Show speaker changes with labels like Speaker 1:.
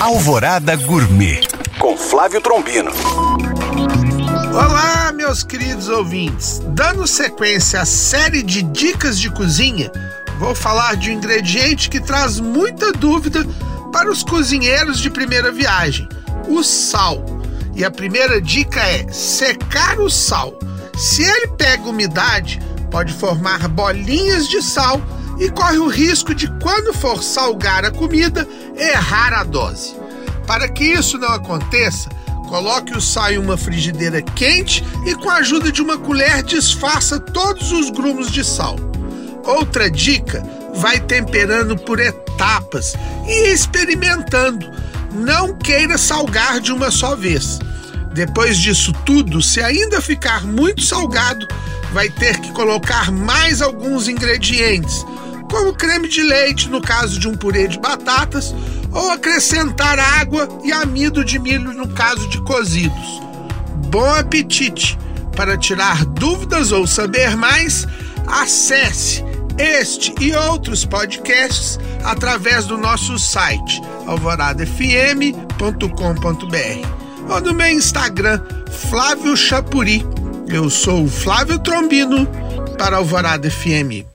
Speaker 1: Alvorada Gourmet com Flávio Trombino.
Speaker 2: Olá, meus queridos ouvintes. Dando sequência à série de dicas de cozinha, vou falar de um ingrediente que traz muita dúvida para os cozinheiros de primeira viagem: o sal. E a primeira dica é secar o sal. Se ele pega umidade, pode formar bolinhas de sal e corre o risco de, quando for salgar a comida, errar a dose. Para que isso não aconteça, coloque o sal em uma frigideira quente e, com a ajuda de uma colher, disfarça todos os grumos de sal. Outra dica: vai temperando por etapas e experimentando. Não queira salgar de uma só vez. Depois disso tudo, se ainda ficar muito salgado, vai ter que colocar mais alguns ingredientes, como creme de leite no caso de um purê de batatas, ou acrescentar água e amido de milho no caso de cozidos. Bom apetite! Para tirar dúvidas ou saber mais, acesse este e outros podcasts através do nosso site alvoradafm.com.br ou no meu Instagram Flávio Chapuri. Eu sou o Flávio Trombino para Alvorada FM.